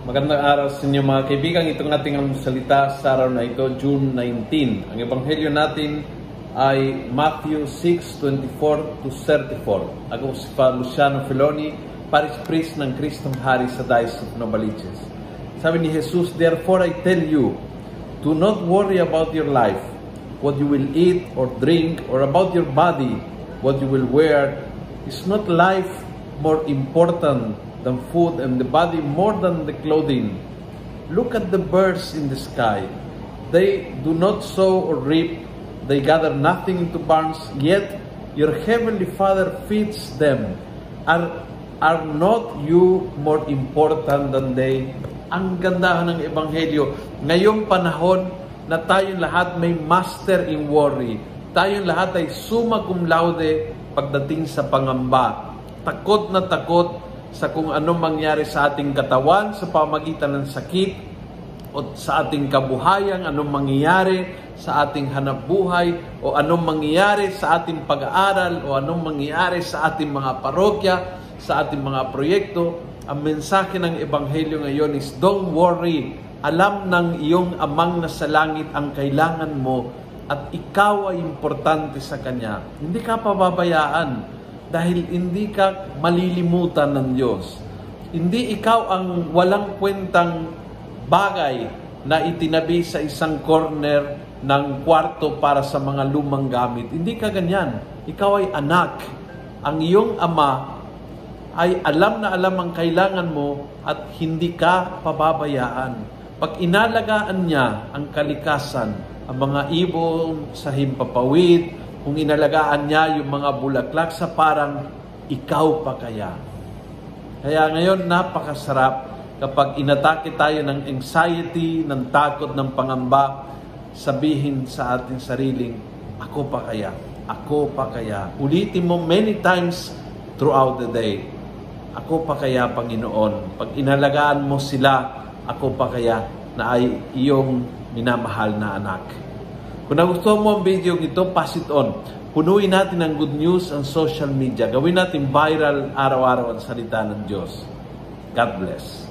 Magandang araw sa inyo mga kaibigan. Itong ating ang salita sa araw na ito, June 19. Ang ebanghelyo natin ay Matthew 6:24 to 34. Ako si Father Luciano Filoni, Parish Priest ng Kristong Hari sa Diocese of Novaliches. Sabi ni Jesus, Therefore I tell you, do not worry about your life, what you will eat or drink, or about your body, what you will wear. Is not life more important than food and the body more than the clothing? Look at the birds in the sky. They do not sow or reap, they gather nothing into barns, yet your heavenly Father feeds them. Are, are not you more important than they? Ang ganda ng Ebanghelyo. Ngayong panahon na tayong lahat may master in worry. Tayong lahat ay summa cum laude pagdating sa pangamba. Takot na takot sa kung anong mangyari sa ating katawan sa pamagitan ng sakit o sa ating kabuhayan, anong mangyayari sa ating hanap buhay o anong mangyayari sa ating pag-aaral o anong mangyayari sa ating mga parokya, sa ating mga proyekto. Ang mensahe ng Ebanghelyo ngayon is don't worry. Alam ng iyong amang nasa langit ang kailangan mo at ikaw ay importante sa Kanya. Hindi ka pababayaan dahil hindi ka malilimutan ng Diyos. Hindi ikaw ang walang kwentang bagay na itinabi sa isang corner ng kwarto para sa mga lumang gamit. Hindi ka ganyan. Ikaw ay anak. Ang iyong ama ay alam na alam ang kailangan mo at hindi ka pababayaan. Pag inalagaan niya ang kalikasan, ang mga ibon sa himpapawid, kung inalagaan niya yung mga bulaklak sa parang ikaw pa kaya. Kaya ngayon napakasarap kapag inatake tayo ng anxiety, ng takot, ng pangamba, sabihin sa ating sariling, ako pa kaya, ako pa kaya. Ulitin mo many times throughout the day. Ako pa kaya, Panginoon. Pag inalagaan mo sila, ako pa kaya na ay iyong minamahal na anak. Kung nagustuhan mo ang video ito, pass it on. Punuin natin ng good news ang social media. Gawin natin viral araw-araw ang salita ng Diyos. God bless.